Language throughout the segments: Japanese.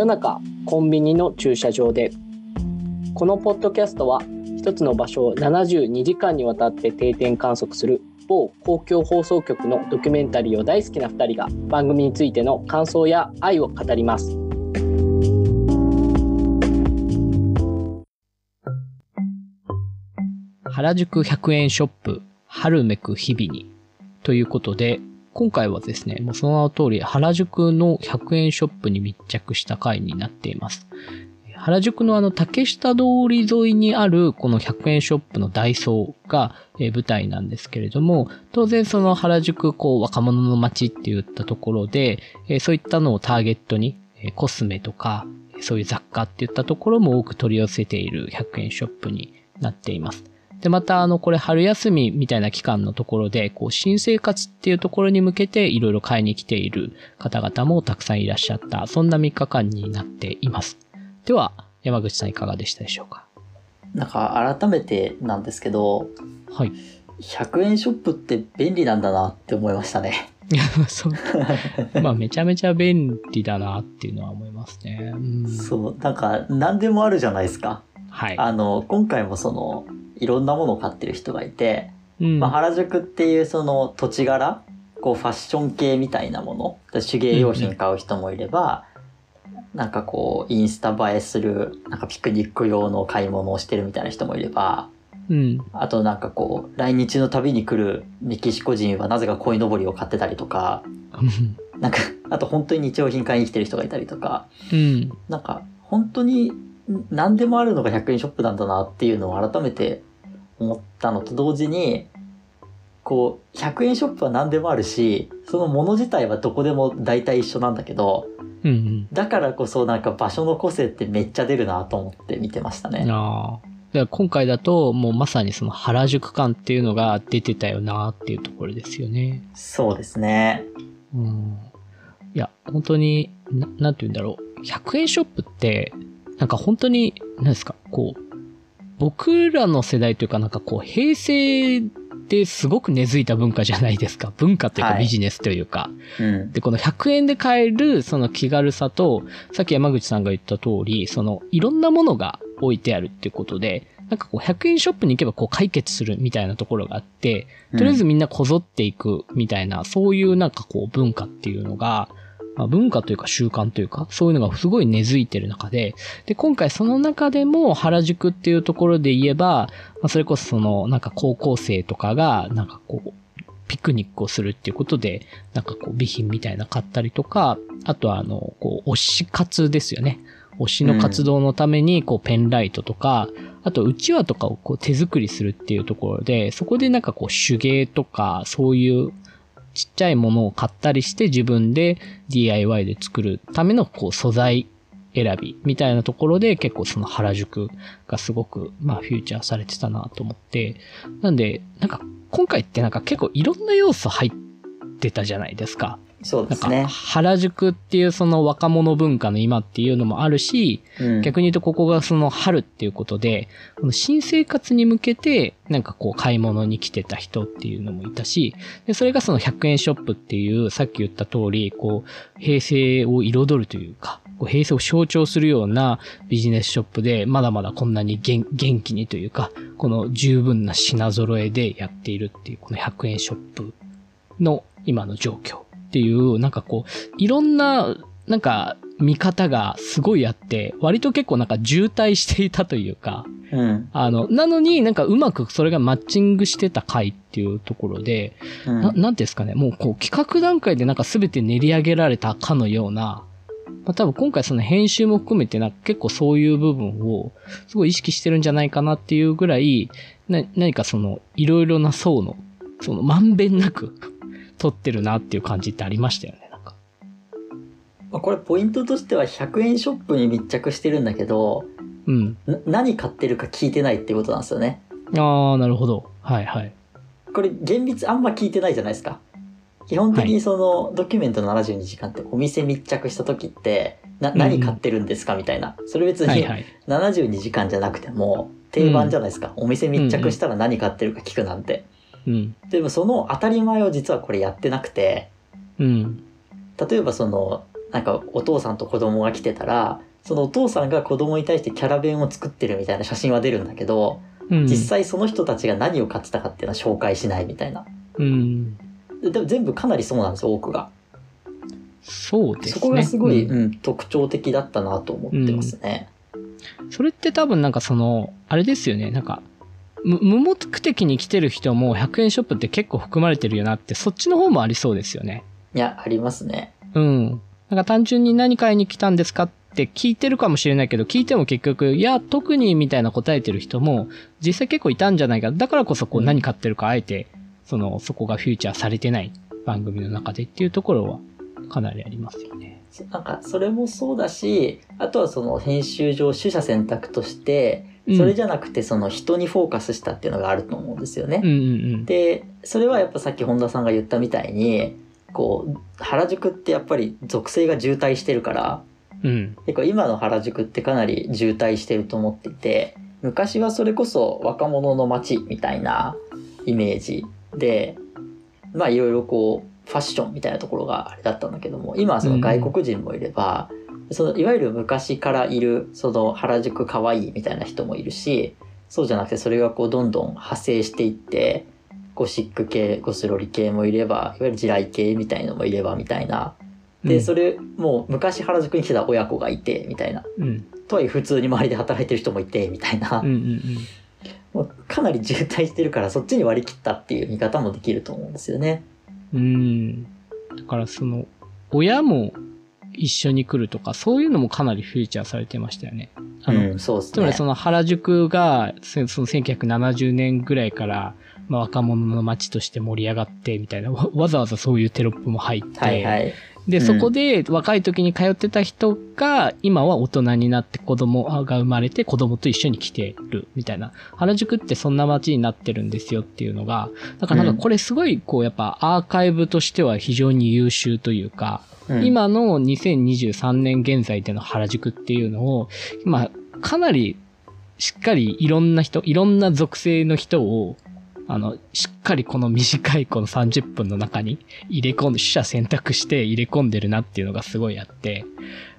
夜中コンビニの駐車場で。このポッドキャストは一つの場所を72時間にわたって定点観測する某公共放送局のドキュメンタリーを大好きな2人が番組についての感想や愛を語ります。原宿100円ショップ春めく日々に。ということで今回はですね、もうその名の通り原宿の100円ショップに密着した回になっています。原宿のあの竹下通り沿いにあるこの100円ショップのダイソーが舞台なんですけれども、当然その原宿こう若者の街って言ったところで、そういったのをターゲットにコスメとかそういう雑貨って言ったところも多く取り寄せている100円ショップになっています。で、また、あの、これ春休みみたいな期間のところで、こう、新生活っていうところに向けていろいろ買いに来ている方々もたくさんいらっしゃった、そんな3日間になっています。では、山口さんいかがでしたでしょうか？なんか、改めてなんですけど、はい。100円ショップって便利なんだなって思いましたね。いや、そう。まあ、めちゃめちゃ便利だなっていうのは思いますね。うん、そう。なんか、何でもあるじゃないですか。はい。あの、今回もその、いろんなものを買ってる人がいて、うん、まあ、原宿っていうその土地柄、こうファッション系みたいなもの、手芸用品買う人もいれば、うんうん、なんかこう、インスタ映えする、なんかピクニック用の買い物をしてるみたいな人もいれば、うん、あとなんかこう、来日の旅に来るメキシコ人はなぜか鯉のぼりを買ってたりとか、なんか、あと本当に日用品買いに来てる人がいたりとか、うん、なんか本当に何でもあるのが100円ショップなんだなっていうのを改めて思ったのと同時に、こう、100円ショップは何でもあるし、そのもの自体はどこでも大体一緒なんだけど、うんうん、だからこそなんか場所の個性ってめっちゃ出るなと思って見てましたね。ああ。今回だともうまさにその原宿感っていうのが出てたよなっていうところですよね。そうですね。うん。いや、本当に、ななんて言うんだろう。100円ショップって、なんか本当に、何ですか、こう、僕らの世代というかなんかこう、平成ってすごく根付いた文化じゃないですか。文化というかビジネスというか。はいうん、で、この100円で買えるその気軽さと、さっき山口さんが言った通り、そのいろんなものが置いてあるっていうことで、なんかこう100円ショップに行けばこう解決するみたいなところがあって、とりあえずみんなこぞっていくみたいな、そういうなんかこう文化っていうのが、まあ、文化というか習慣というか、そういうのがすごい根付いてる中で、で、今回その中でも原宿っていうところで言えば、まあ、それこそその、なんか高校生とかが、なんかこう、ピクニックをするっていうことで、なんかこう、備品みたいな買ったりとか、あとはあの、こう、推し活ですよね。推しの活動のために、こう、ペンライトとか、うん、あと、うちわとかをこう手作りするっていうところで、そこでなんかこう、手芸とか、そういうちっちゃいものを買ったりして自分で DIY で作るためのこう素材選びみたいなところで結構その原宿がすごくまあフューチャーされてたなと思って。なんで、なんか今回ってなんか結構いろんな要素入ってたじゃないですか。そうですね。原宿っていうその若者文化の今っていうのもあるし、うん、逆に言うとここがその春っていうことで、この新生活に向けてなんかこう買い物に来てた人っていうのもいたし、でそれがその100円ショップっていうさっき言った通り、こう平成を彩るというか、こう平成を象徴するようなビジネスショップでまだまだこんなに元気にというか、この十分な品揃えでやっているっていうこの100円ショップの今の状況。っていう、なんかこう、いろんな、なんか、見方がすごいあって、割と結構なんか渋滞していたというか、うん、あの、なのになんかうまくそれがマッチングしてた回っていうところで、うん、ななんですかね、もうこう企画段階でなんか全て練り上げられたかのような、まあ、多分今回その編集も含めてなんか結構そういう部分をすごい意識してるんじゃないかなっていうぐらい、な、何かそのいろいろな層の、そのまんべんなく撮ってるなっていう感じってありましたよね、なんか。まあ、これポイントとしては100円ショップに密着してるんだけど、うん。何買ってるか聞いてないってことなんですよね。ああ、なるほど。はいはい。これ厳密あんま聞いてないじゃないですか。基本的にその、ドキュメント72時間ってお店密着した時って、な、何買ってるんですかみたいな。それ別に72時間じゃなくても定番じゃないですか。お店密着したら何買ってるか聞くなんて。うん。でもその当たり前を実はこれやってなくて、うん。例えばその、なんかお父さんと子供が来てたら、そのお父さんが子供に対してキャラ弁を作ってるみたいな写真は出るんだけど、うん実際その人たちが何を買ってたかっていうのは紹介しないみたいな。うん。ででも全部かなりそうなんですよ、多くが。そうですね。そこがすごい、うんうん、特徴的だったなと思ってますね。それって多分なんかその、あれですよね、なんか、む無目的に来てる人も100円ショップって結構含まれてるよなって、そっちの方もありそうですよね。いや、ありますね。うん。なんか単純に何買いに来たんですかって聞いてるかもしれないけど、聞いても結局、いや、特にみたいな答えてる人も、実際結構いたんじゃないか。だからこそこううん何買ってるかあえて、その、そこがフューチャーされてない番組の中でっていうところは、かなりありますよね。なんか、それもそうだし、あとはその編集上、取捨選択として、うんそれじゃなくてその人にフォーカスしたっていうのがあると思うんですよね。うんうんうん。で、それはやっぱさっき本田さんが言ったみたいに、こう、原宿ってやっぱり属性が渋滞してるから、うん。結構今の原宿ってかなり渋滞してると思っていて、昔はそれこそ若者の街みたいなイメージで、まあいろいろこう、ファッションみたいなところがあれだったんだけども、今はその外国人もいれば、そのいわゆる昔からいる、その原宿可愛いみたいな人もいるし、そうじゃなくてそれがこうどんどん派生していって、ゴシック系、ゴスロリ系もいれば、いわゆる地雷系みたいのもいればみたいな。で、うんそれ、もう昔原宿に来てた親子がいて、みたいな。うん。とはいえ普通に周りで働いてる人もいて、みたいなうんう。んうん。もうかなり渋滞してるから、そっちに割り切ったっていう見方もできると思うんですよね。うん。だからその、親も一緒に来るとか、そういうのもかなりフィーチャーされてましたよね。あの、うん、そうですね。つまりその原宿が、そその1970年ぐらいから、まあ、若者の街として盛り上がってみたいな、わわざわざそういうテロップも入って、はいはい。で、うんそこで若い時に通ってた人が、今は大人になって子供が生まれて子供と一緒に来てるみたいな。原宿ってそんな街になってるんですよっていうのが、だからなんかこれすごいこうやっぱアーカイブとしては非常に優秀というか、うん、今の2023年現在での原宿っていうのを、まあ、かなりしっかりいろんな人、いろんな属性の人を、あの、しっかりこの短いこの30分の中に入れ込んで、取捨選択して入れ込んでるなっていうのがすごいあって、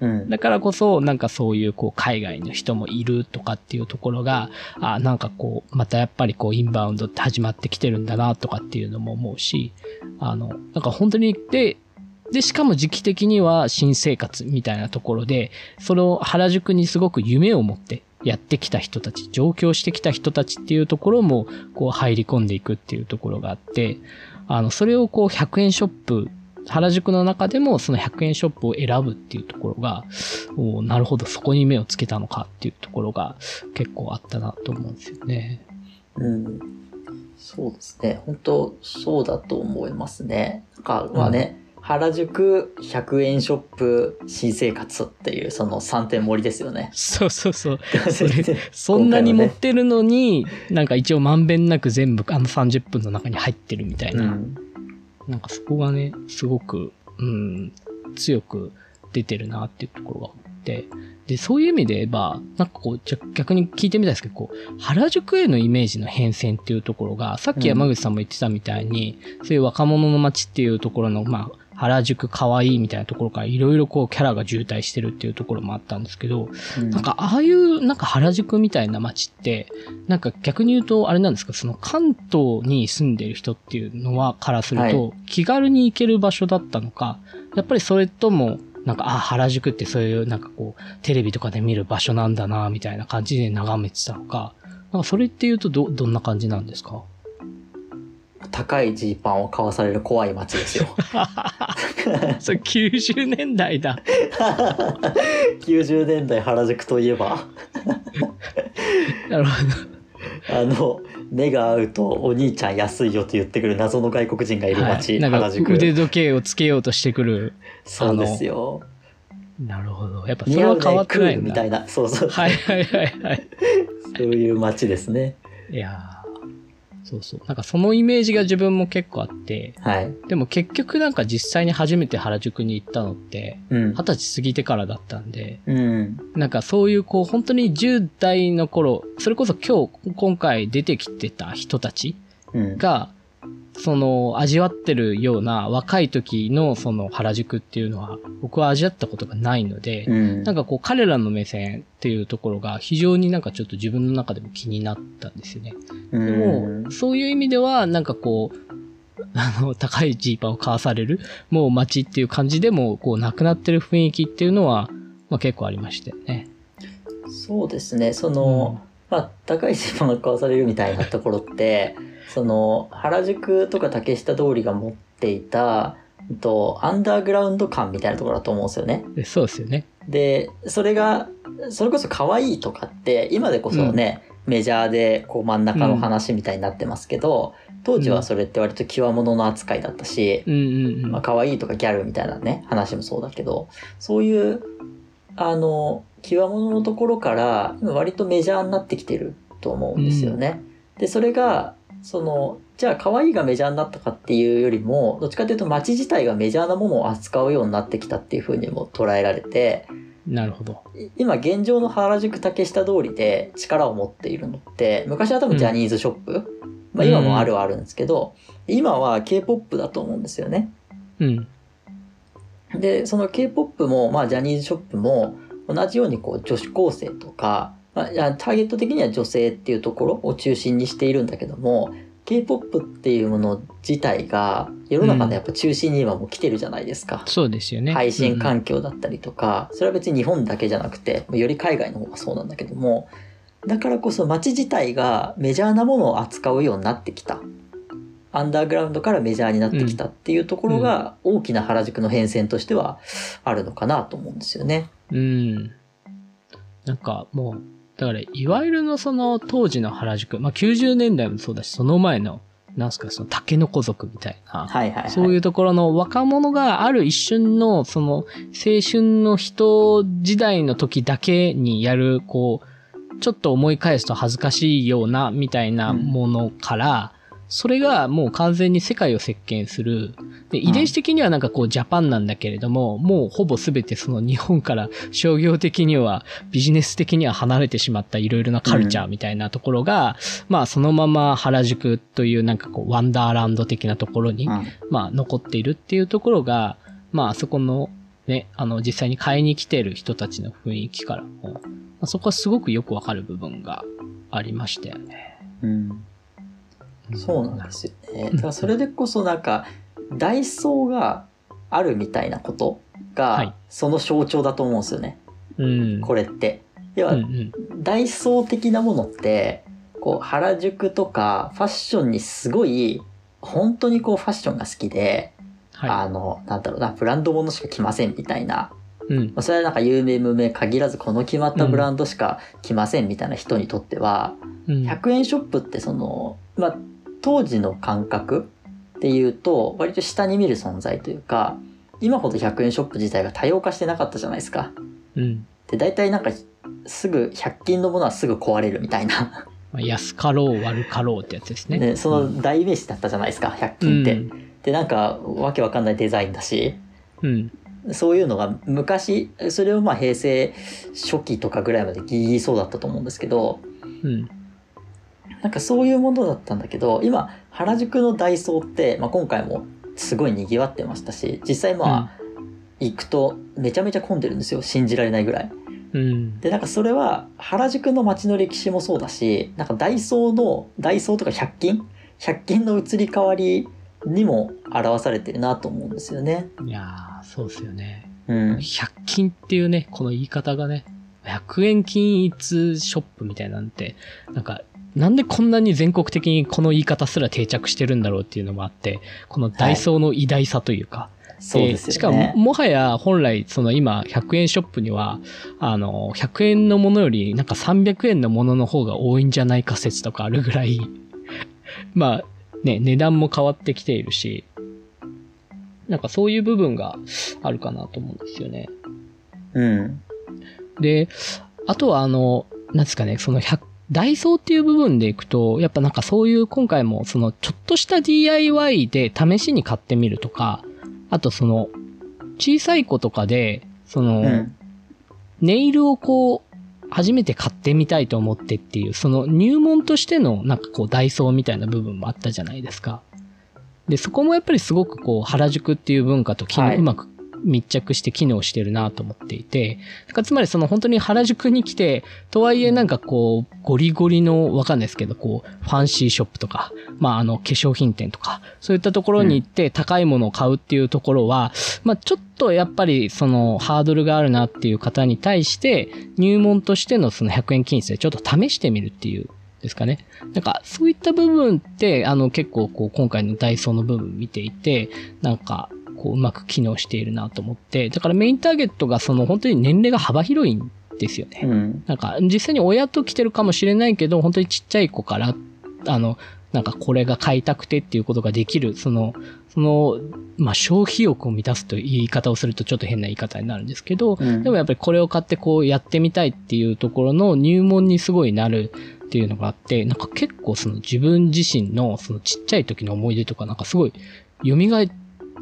うん。だからこそ、なんかそういうこう海外の人もいるとかっていうところが、あなんかこう、またやっぱりこうインバウンドって始まってきてるんだなとかっていうのも思うし、あの、なんか本当に、で、で、しかも時期的には新生活みたいなところで、それを原宿にすごく夢を持ってやってきた人たち、上京してきた人たちっていうところも、こう入り込んでいくっていうところがあって、あの、それをこう100円ショップ、原宿の中でもその100円ショップを選ぶっていうところが、おなるほど、そこに目をつけたのかっていうところが結構あったなと思うんですよね。うん。そうですね。本当そうだと思いますね。なんか、まあね、原宿100円ショップ新生活っていうその3点盛りですよね。そうそうそう。それそんなに持ってるのに、なんか一応まんべんなく全部あの30分の中に入ってるみたいな。うん。なんかそこがね、すごく、うん、強く出てるなっていうところがあって。で、そういう意味で言えば、なんかこう、じゃ逆に聞いてみたいですけど、こう、原宿へのイメージの変遷っていうところが、さっき山口さんも言ってたみたいに、そういう若者の街っていうところの、まあ、原宿可愛いみたいなところからいろいろこうキャラが渋滞してるっていうところもあったんですけど、なんかああいうなんか原宿みたいな街って、なんか逆に言うとあれなんですか、その関東に住んでる人っていうのはからすると、は気軽に行ける場所だったのか、やっぱりそれとも、なんか、あ、原宿ってそういうなんかこう、テレビとかで見る場所なんだな、みたいな感じで眺めてたのか、なんかそれって言うとど、どんな感じなんですか？高いジーパンを買わされる怖い街ですよ。それ90年代だ。90年代原宿といえば、なるほあの、目が合うとお兄ちゃん安いよと言ってくる謎の外国人がいど。る街、なんか原宿。腕時計をつけようとしてくる。そうですよ。なるほど。やっぱそれは変わってクないんだ。みたいな。そうそう。はいはいはいはい。そういう街ですね。いやーそうそう。なんかそのイメージが自分も結構あって、はい。でも結局なんか実際に初めて原宿に行ったのって、うん二。十歳過ぎてからだったんで、うん。なんかそういうこう本当に10代の頃、それこそ今日、今回出てきてた人たちうん。が、その、味わってるような若い時のその原宿っていうのは、僕は味わったことがないので、うん。なんかこう彼らの目線っていうところが非常になんかちょっと自分の中でも気になったんですよね。ででも、そういう意味では、なんかこう、あの、高いジーパンを買わされる、もう街っていう感じでも、こう、なくなってる雰囲気っていうのは、まあ結構ありましたよね。そうですね。その、まあ、高いジーパンが買わされるみたいなところって、その、原宿とか竹下通りが持っていた、うんと、アンダーグラウンド感みたいなところだと思うんですよね。でそうですよね。で、それが、それこそ可愛いとかって、今でこそね、メジャーでこう真ん中の話みたいになってますけど、当時はそれって割と極物の扱いだったし、うんうんうん。まあ可愛いとかギャルみたいなね、話もそうだけど、そういう、あの、極物のところから、今割とメジャーになってきてると思うんですよね。で、それが、その、じゃあ可愛いがメジャーになったかっていうよりも、どっちかというと街自体がメジャーなものを扱うようになってきたっていう風にも捉えられて、なるほど。い今現状の原宿竹下通りで力を持っているのって、昔は多分ジャニーズショップ、まあ今もあるはあるんですけど、今は K-POP だと思うんですよね。うん。で、その K-POP も、まあジャニーズショップも同じようにこう女子高生とか、まあターゲット的には女性っていうところを中心にしているんだけども、K-POP っていうもの自体が世の中のやっぱ中心に今もう来てるじゃないですか。そうですよね。配信うん環境だったりとか、それは別に日本だけじゃなくて、より海外の方がそうなんだけども、だからこそ街自体がメジャーなものを扱うようになってきた。アンダーグラウンドからメジャーになってきたっていうところが大きな原宿の変遷としてはあるのかなと思うんですよね。うん。なんかもう、だから、いわゆるのその当時の原宿、まあ90年代もそうだし、その前の、なんすか、その竹の子族みたいな、はいはいはい。そういうところの若者がある一瞬の、その、青春の人時代の時だけにやる、こう、ちょっと思い返すと恥ずかしいような、みたいなものから、それがもう完全に世界を席巻する。で、遺伝子的にはなんかこうジャパンなんだけれども、もうほぼ全てその日本から商業的にはビジネス的には離れてしまったいろいろなカルチャーみたいなところが、まあそのまま原宿というなんかこうワンダーランド的なところにうんまあ、残っているっていうところが、まあ、あそこの、ね、あの、実際に買いに来てる人たちの雰囲気からも、まあ、そこはすごくよくわかる部分がありましたよね。うんそうなんですよね。うんだからそれでこそなんか、ダイソーがあるみたいなことがはい、その象徴だと思うんですよね。うん。これって。要はうんうん。ダイソー的なものって、こう、原宿とかファッションにすごい、本当にこうファッションが好きで、はあの、なんだろうな、ブランドものしか着ませんみたいな。い。うんま。あそれはなんか有名無名限らずこの決まったブランドしか着ませんみたいな人にとっては、うん。100円ショップってその、まあ、当時の感覚っていうと、割と下に見る存在というか、今ほど100円ショップ自体が多様化してなかったじゃないですか。うん。で、大体なんか、すぐ、100均のものはすぐ壊れるみたいな。まあ、安かろう悪かろうってやつですね。ね、その代名詞だったじゃないですか、100均って。うんで、なんか、わけわかんないデザインだし、うん。そういうのが昔、それをまあ平成初期とかぐらいまでギリギリそうだったと思うんですけど、うん。なんかそういうものだったんだけど、今、原宿のダイソーって、まあ、今回もすごい賑わってましたし、実際まあ、行くとめちゃめちゃ混んでるんですよ。信じられないぐらい。うん。で、なんかそれは原宿の街の歴史もそうだし、なんかダイソーの、ダイソーとか100均 ?100 均の移り変わりにも表されてるなと思うんですよね。いやー、そうですよね。うん。100均っていうね、この言い方がね、100円均一ショップみたいなんて、なんか、なんでこんなに全国的にこの言い方すら定着してるんだろうっていうのもあって、このダイソーの偉大さというか、そうですしかも、。もはや本来、その今、100円ショップには、あの、100円のものより、なんか300円のものの方が多いんじゃないか説とかあるぐらい、まあ、ね、値段も変わってきているし、なんかそういう部分があるかなと思うんですよね。うん。で、あとはあの、なんですかね、その100、ダイソーっていう部分でいくと、やっぱなんかそういう今回もそのちょっとした DIY で試しに買ってみるとか、あとその小さい子とかで、その、うん。ネイルをこう、初めて買ってみたいと思ってっていう、その入門としてのなんかこうダイソーみたいな部分もあったじゃないですか。で、そこもやっぱりすごくこう、原宿っていう文化と、はい、うまく密着して機能してるなと思っていて、つまりその本当に原宿に来て、とはいえなんかこう、ゴリゴリの、わかんないですけど、こう、ファンシーショップとか、まああの、化粧品店とか、そういったところに行って高いものを買うっていうところは、うん、まあちょっとやっぱりそのハードルがあるなっていう方に対して、入門としてのその100円均一でちょっと試してみるっていうですかね。なんか、そういった部分って、あの、結構、こう、今回のダイソーの部分見ていて、なんか、こううまく機能しているなと思って、だからメインターゲットがその本当に年齢が幅広いんですよね。うん、なんか実際に親と来てるかもしれないけど、本当にちっちゃい子から、あの、なんかこれが買いたくてっていうことができる、その、その、まあ、消費欲を満たすという言い方をするとちょっと変な言い方になるんですけど、うん、でもやっぱりこれを買ってこうやってみたいっていうところの入門にすごいなるっていうのがあって、なんか結構その自分自身のそのちっちゃい時の思い出とかなんかすごい蘇っ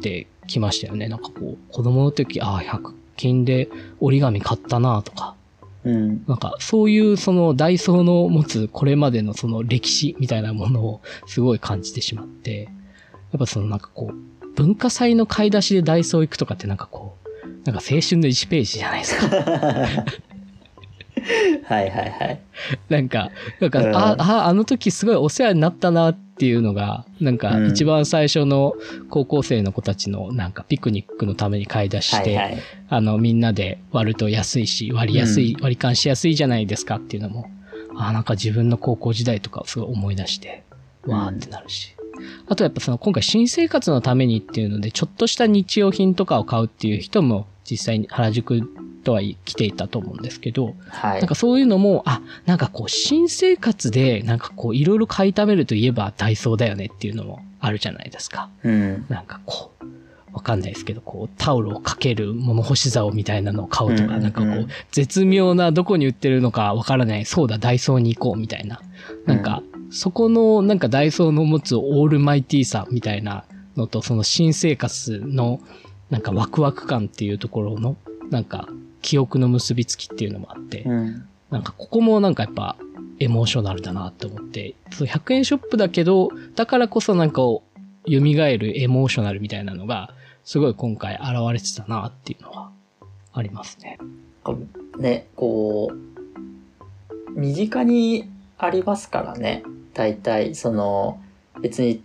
てきましたよね。なんかこう、子供の時、ああ、100均で折り紙買ったなとか、うん、なんかそういうそのダイソーの持つこれまでのその歴史みたいなものをすごい感じてしまって、やっぱそのなんかこう、文化祭の買い出しでダイソー行くとかってなんかこう、なんか青春の1ページじゃないですか。はいはいはい。なんか、なんか、うん、あ、あ、あの時すごいお世話になったなっていうのが、なんか一番最初の高校生の子たちのなんかピクニックのために買い出して、はいはい、あのみんなで割ると安いし、割りやすい、うん、割り勘しやすいじゃないですかっていうのも、あ、なんか自分の高校時代とかをすごい思い出して、わーってなるし。あとやっぱその今回新生活のためにっていうので、ちょっとした日用品とかを買うっていう人も実際に原宿とは来ていたと思うんですけど、はい、なんかそういうのも、あ、なんかこう、新生活で、なんかこう、いろいろ買いためるといえばダイソーだよねっていうのもあるじゃないですか。うん。なんかこう、わかんないですけど、こう、タオルをかける物干し竿みたいなのを買うとか、なんかこう、絶妙などこに売ってるのかわからない、そうだ、ダイソーに行こうみたいな。なんか、そこの、なんかダイソーの持つオールマイティーさみたいなのと、その新生活の、なんかワクワク感っていうところの、なんか記憶の結びつきっていうのもあって、うん、なんかここもなんかやっぱエモーショナルだなって思って、そう100円ショップだけど、だからこそなんか蘇るエモーショナルみたいなのが、すごい今回現れてたなっていうのはありますね。ね、こう、身近にありますからね。大体、その、別に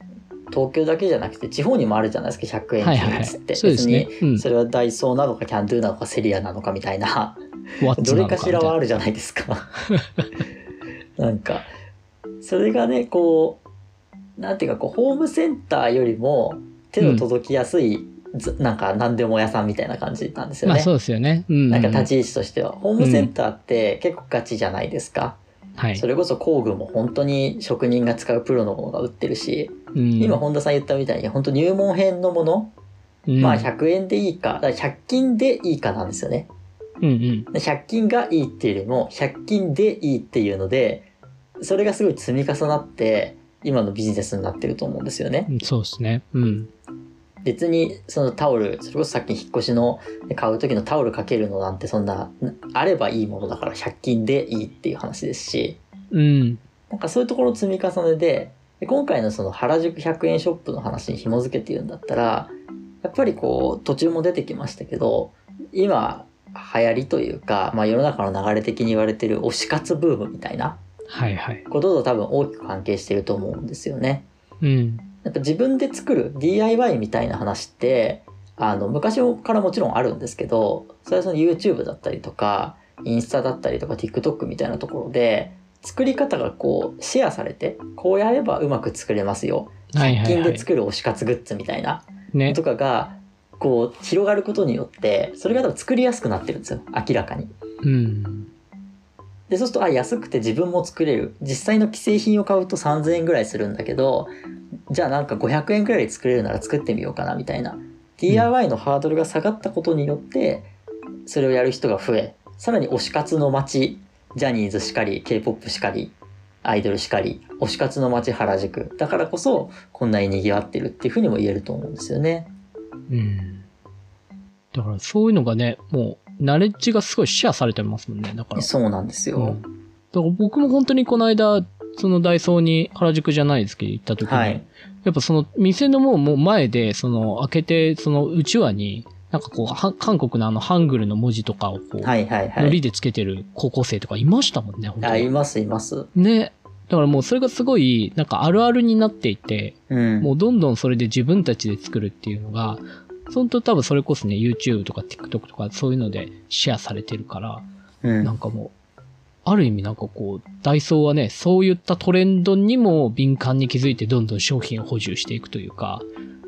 東京だけじゃなくて地方にもあるじゃないですか100円均一って、別にそれはダイソーなのかキャンドゥなのかセリアなのかみたいな。どれかしらはあるじゃないですか。なんかそれがねこうなんていうかこうホームセンターよりも手の届きやすい、うん、なんか何でも屋さんみたいな感じなんですよね。まあそうですよね。うん、うん、なんか立ち位置としては。ホームセンターって結構ガチじゃないですか。はい、それこそ工具も本当に職人が使うプロのものが売ってるし、うん、今本田さん言ったみたいに本当入門編のもの、うん、まあ100円でいいか、だから100均でいいかなんですよね。うんうん、100均がいいっていうよりも100均でいいっていうので、それがすごい積み重なって今のビジネスになってると思うんですよね。そうですね。うん。別にそのタオル、それこそさっき引っ越しの買う時のタオルかけるのなんてそんな、あればいいものだから100均でいいっていう話ですし、うん。なんかそういうところの積み重ねで、で今回のその原宿100円ショップの話に紐付けて言うんだったら、やっぱりこう途中も出てきましたけど、今流行りというか、まあ世の中の流れ的に言われてる推し活ブームみたいな、はいはい。ことと多分大きく関係してると思うんですよね。うん。やっぱ自分で作る DIY みたいな話って、あの、昔からもちろんあるんですけど、それはその YouTube だったりとか、インスタだったりとか TikTok みたいなところで、作り方がこうシェアされて、こうやればうまく作れますよ。100均で作る推し活グッズみたいな、ね、とかが、こう広がることによって、それが多分作りやすくなってるんですよ。明らかに。うん。で、そうすると、あ、安くて自分も作れる。実際の既製品を買うと3000円ぐらいするんだけど、じゃあなんか500円くらいで作れるなら作ってみようかなみたいな DIY のハードルが下がったことによってそれをやる人が増えさらに推し活の街ジャニーズしかり K-POP しかりアイドルしかり推し活の街原宿。だからこそこんなに賑わってるっていうふうにも言えると思うんですよね。うん。だからそういうのがねもうナレッジがすごいシェアされてますもんね。だから。そうなんですよ、うん、だから僕も本当にこの間そのダイソーに原宿じゃないですけど行った時に、はい。やっぱその店のもうもう前で、その開けて、そのうちわに、なんかこう、は韓国のあのハングルの文字とかをこう、はいはいはい。ノリでつけてる高校生とかいましたもんね、本当あ、いに。ますいます。ね。だからもうそれがすごい、なんかあるあるになっていて、うん。もうどんどんそれで自分たちで作るっていうのが、本当多分それこそね、YouTube とか TikTok とかそういうのでシェアされてるから、うんなんかもう、ある意味なんかこう、ダイソーはね、そういったトレンドにも敏感に気づいてどんどん商品を補充していくというか、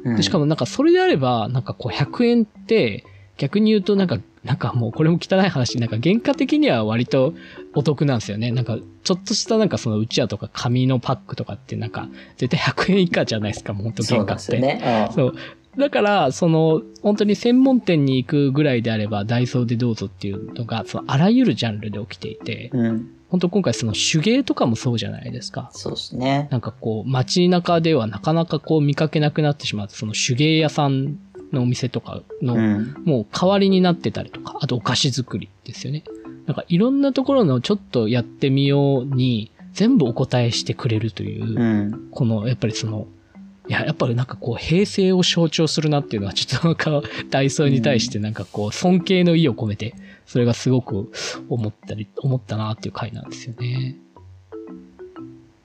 うんでしかもなんかそれであれば、なんかこう100円って、逆に言うとなんか、なんかもうこれも汚い話、なんか原価的には割とお得なんですよね。なんかちょっとしたなんかそのうちわとか紙のパックとかってなんか絶対100円以下じゃないですか、もう本当そうなん原価って。ですよね。うんそう。だから、その、本当に専門店に行くぐらいであれば、ダイソーでどうぞっていうのが、その、あらゆるジャンルで起きていて、うん。本当今回その手芸とかもそうじゃないですか。そうですね。なんかこう、街中ではなかなかこう見かけなくなってしまう、その手芸屋さんのお店とかの、うん。もう代わりになってたりとか、あとお菓子作りですよね。なんかいろんなところのちょっとやってみように、全部お答えしてくれるという、うん。この、やっぱりその、いや、やっぱりなんかこう、平成を象徴するなっていうのは、ちょっとなんか、ダイソーに対してなんかこう、尊敬の意を込めて、それがすごく思ったり、思ったなっていう回なんですよね。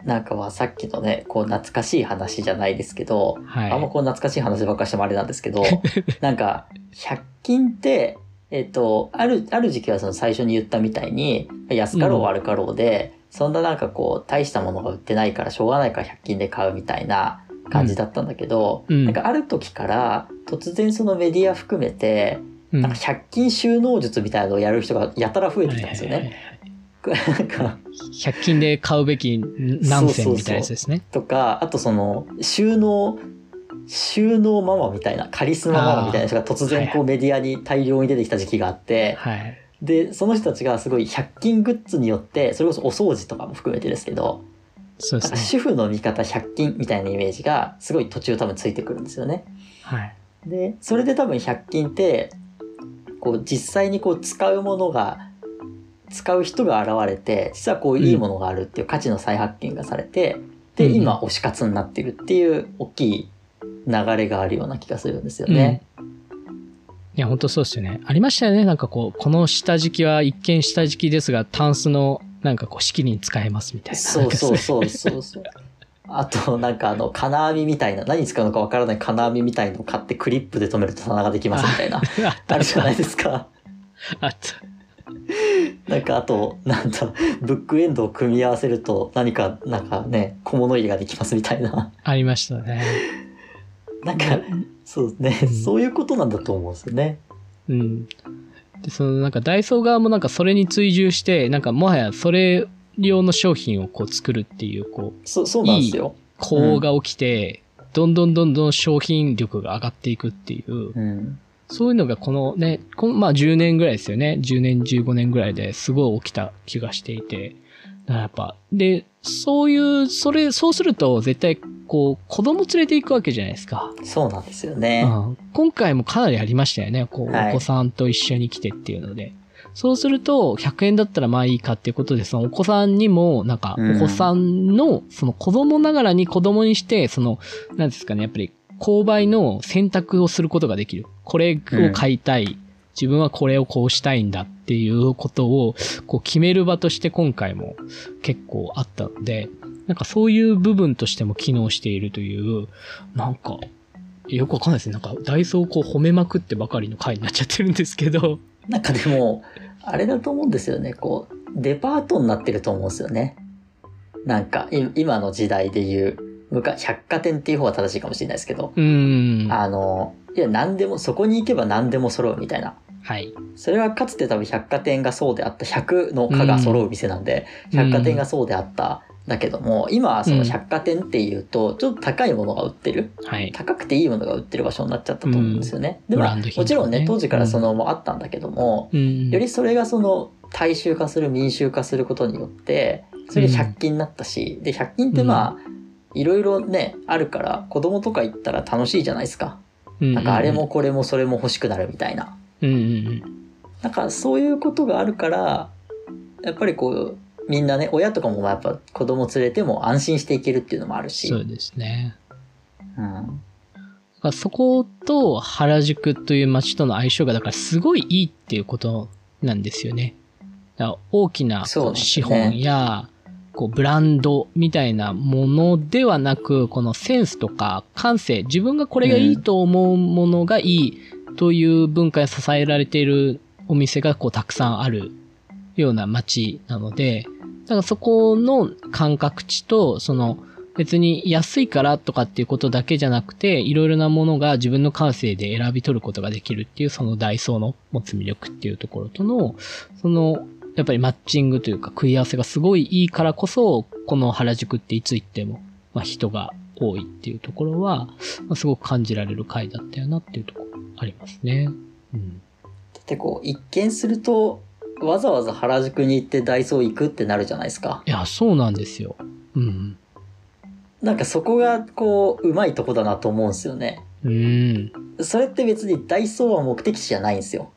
なんかまあさっきのね、こう懐かしい話じゃないですけど、はい。あんまこう懐かしい話ばっかりしてもあれなんですけど、なんか、100均って、えっ、と、ある、ある時期はその最初に言ったみたいに、安かろう悪かろうで、そんななんかこう、大したものが売ってないからしょうがないから100均で買うみたいな感じだったんだけど、うんなんかある時から突然そのメディア含めて、うんなんか100均収納術みたいなのをやる人がやたら増えてきたんですよはいはいね。なんか、100均で買うべき何千みたいなやつですね。とか、あとその、収納、収納ママみたいな、カリスマママみたいな人が突然こうメディアに大量に出てきた時期があって、はい。で、その人たちがすごい100均グッズによって、それこそお掃除とかも含めてですけど、そうですね。主婦の味方100均みたいなイメージがすごい途中多分ついてくるんですよね。はい。で、それで多分100均って、こう実際にこう使うものが、使う人が現れて、実はこういいものがあるっていう価値の再発見がされて、で、うん今推し活になってるっていう大きい流れがあるような気がするんですよね。いや、本当そうですよね。ありましたよね。なんかこう、この下敷きは一見下敷きですが、タンスのなんかこう、仕切りに使えますみたいな。そうそうう。そうそうそう。あと、なんかあの、金網みたいな、何に使うのかわからない金網みたいのを買ってクリップで留めると棚ができますみたいな。あったあるじゃないですか。あった。なんかあと、なんだ、ブックエンドを組み合わせると何か、なんかね、小物入れができますみたいな。ありましたね。なんか、そうね、うんそういうことなんだと思うんですよね。うん。で、そのなんかダイソー側もなんかそれに追従して、なんかもはやそれ用の商品をこう作るっていう、こう、そそうなんですよ。こうが起きて、どんどんどんどん商品力が上がっていくっていう、うん。そういうのがこのね、このまあ10年ぐらいですよね。10年、15年ぐらいですごい起きた気がしていて。だからやっぱ、で、そういう、それ、そうすると絶対、こう、子供連れて行くわけじゃないですか。そうなんですよね。うん、今回もかなりありましたよね。こう、はいお子さんと一緒に来てっていうので。そうすると、100円だったらまあいいかっていうことで、そのお子さんにも、なんか、うんお子さんの、その子供ながらに子供にして、その、なんですかね、やっぱり、購買の選択をすることができる。これを買いたい。自分はこれをこうしたいんだっていうことを、こう決める場として今回も結構あったので、なんかそういう部分としても機能しているという、なんか、よくわかんないですね。なんか、ダイソーをこう褒めまくってばかりの回になっちゃってるんですけど。なんかでも、あれだと思うんですよね。こう、デパートになってると思うんですよね。なんか、い今の時代で言う、昔、百貨店っていう方が正しいかもしれないですけど、うーん。あの、いや、何でも、そこに行けば何でも揃うみたいな。はい。それはかつて多分百貨店がそうであった、100の課が揃う店なんで、百貨店がそうであった。だけども、今はその百貨店っていうと、ちょっと高いものが売ってる？はい。高くていいものが売ってる場所になっちゃったと思うんですよね。で、まあ、ブランド品もちろんね、ね当時からその、もあったんだけども、うん。よりそれがその、大衆化する、民衆化することによって、それで100均になったし、で、100均ってまあ、いろいろね、あるから、子供とか行ったら楽しいじゃないですか。うん、なんかあれもこれもそれも欲しくなるみたいな。うんうんうん。なんかそういうことがあるから、やっぱりこう、みんなね、親とかもやっぱ子供連れても安心していけるっていうのもあるし。そうですね。うん。そこと原宿という街との相性がだからすごいいいっていうことなんですよね。だから大きな資本や、こうブランドみたいなものではなく、このセンスとか感性、自分がこれがいいと思うものがいいという文化に支えられているお店がこうたくさんあるような街なので、だからそこの感覚値と、その別に安いからとかっていうことだけじゃなくて、いろいろなものが自分の感性で選び取ることができるっていう、そのダイソーの持つ魅力っていうところとの、その、やっぱりマッチングというか食い合わせがすごいいいからこそ、この原宿っていつ行っても、まあ人が多いっていうところは、ま、すごく感じられる回だったよなっていうところありますね。うん。だってこう、一見すると、わざわざ原宿に行ってダイソー行くってなるじゃないですか。いや、そうなんですよ。うん。なんかそこがこう、うまいとこだなと思うんですよね。うん。それって別にダイソーは目的地じゃないんですよ。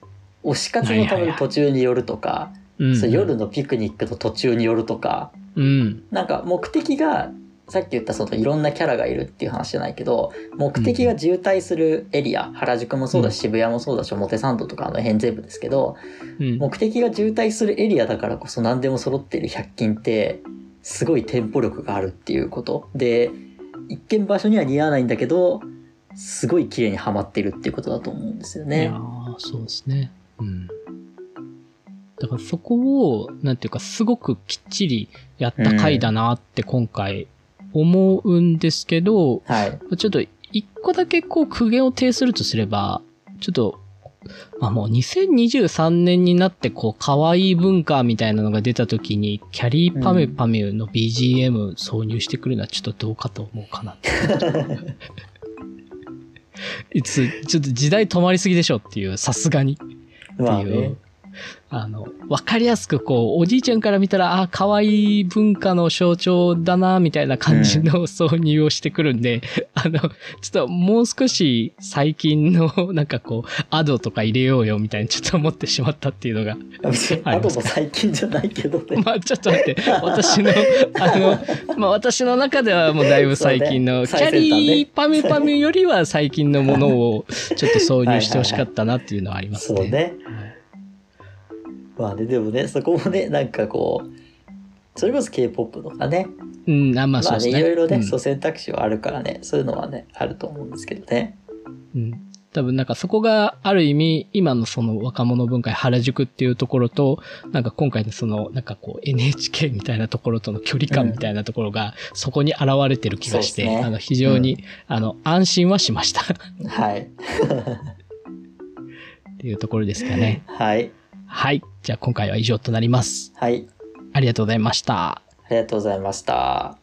推し活のための途中に寄るとか、夜のピクニックの途中に寄るとか、うん。なんか目的が、さっき言ったそのいろんなキャラがいるっていう話じゃないけど、目的が渋滞するエリア、原宿もそうだし、渋谷もそうだし、表参道とかあの辺全部ですけど、うん。目的が渋滞するエリアだからこそ何でも揃っている100均って、すごいテンポ力があるっていうこと。で、一見場所には似合わないんだけど、すごい綺麗にはまってるっていうことだと思うんですよいやそうですね。うん。だからそこを、なんていうか、すごくきっちりやった回だなって今回思うんですけど、はい。ちょっと一個だけこう苦言を呈するとすれば、ちょっと、まあもう2023年になってこう可愛い文化みたいなのが出た時に、キャリーパミュパミュの BGM 挿入してくるのはちょっとどうかと思うかな。いつ、ちょっと時代止まりすぎでしょっていう、さすがに。まあっていうね。あの、わかりやすくこう、おじいちゃんから見たら、あ、可愛い文化の象徴だな、みたいな感じの挿入をしてくるんで、あの、ちょっともう少し最近の、なんかこう、アドとか入れようよ、みたいにちょっと思ってしまったっていうのが。別に、あとも最近じゃないけどね。まあちょっと待って、私の、あの、まあ私の中ではもうだいぶ最近の、ねキャリーパミュパミュよりは最近のものをちょっと挿入してほしかったなっていうのはありますね。そうね。まあね、でもね、そこもね、なんかこう、それこそ K-POP とかね。うん、あまあそうまあね、ですね。いろいろね、うんそう選択肢はあるからね、そういうのはね、あると思うんですけどね。うん。多分なんかそこがある意味今のその若者文化原宿っていうところとなんか今回のそのなんかこう NHK みたいなところとの距離感みたいなところがそこに現れてる気がして、そうですねあの非常に、あの安心はしましたっはい。ていうところですかね。はい。はい。じゃあ今回は以上となります。はい。ありがとうございました。ありがとうございました。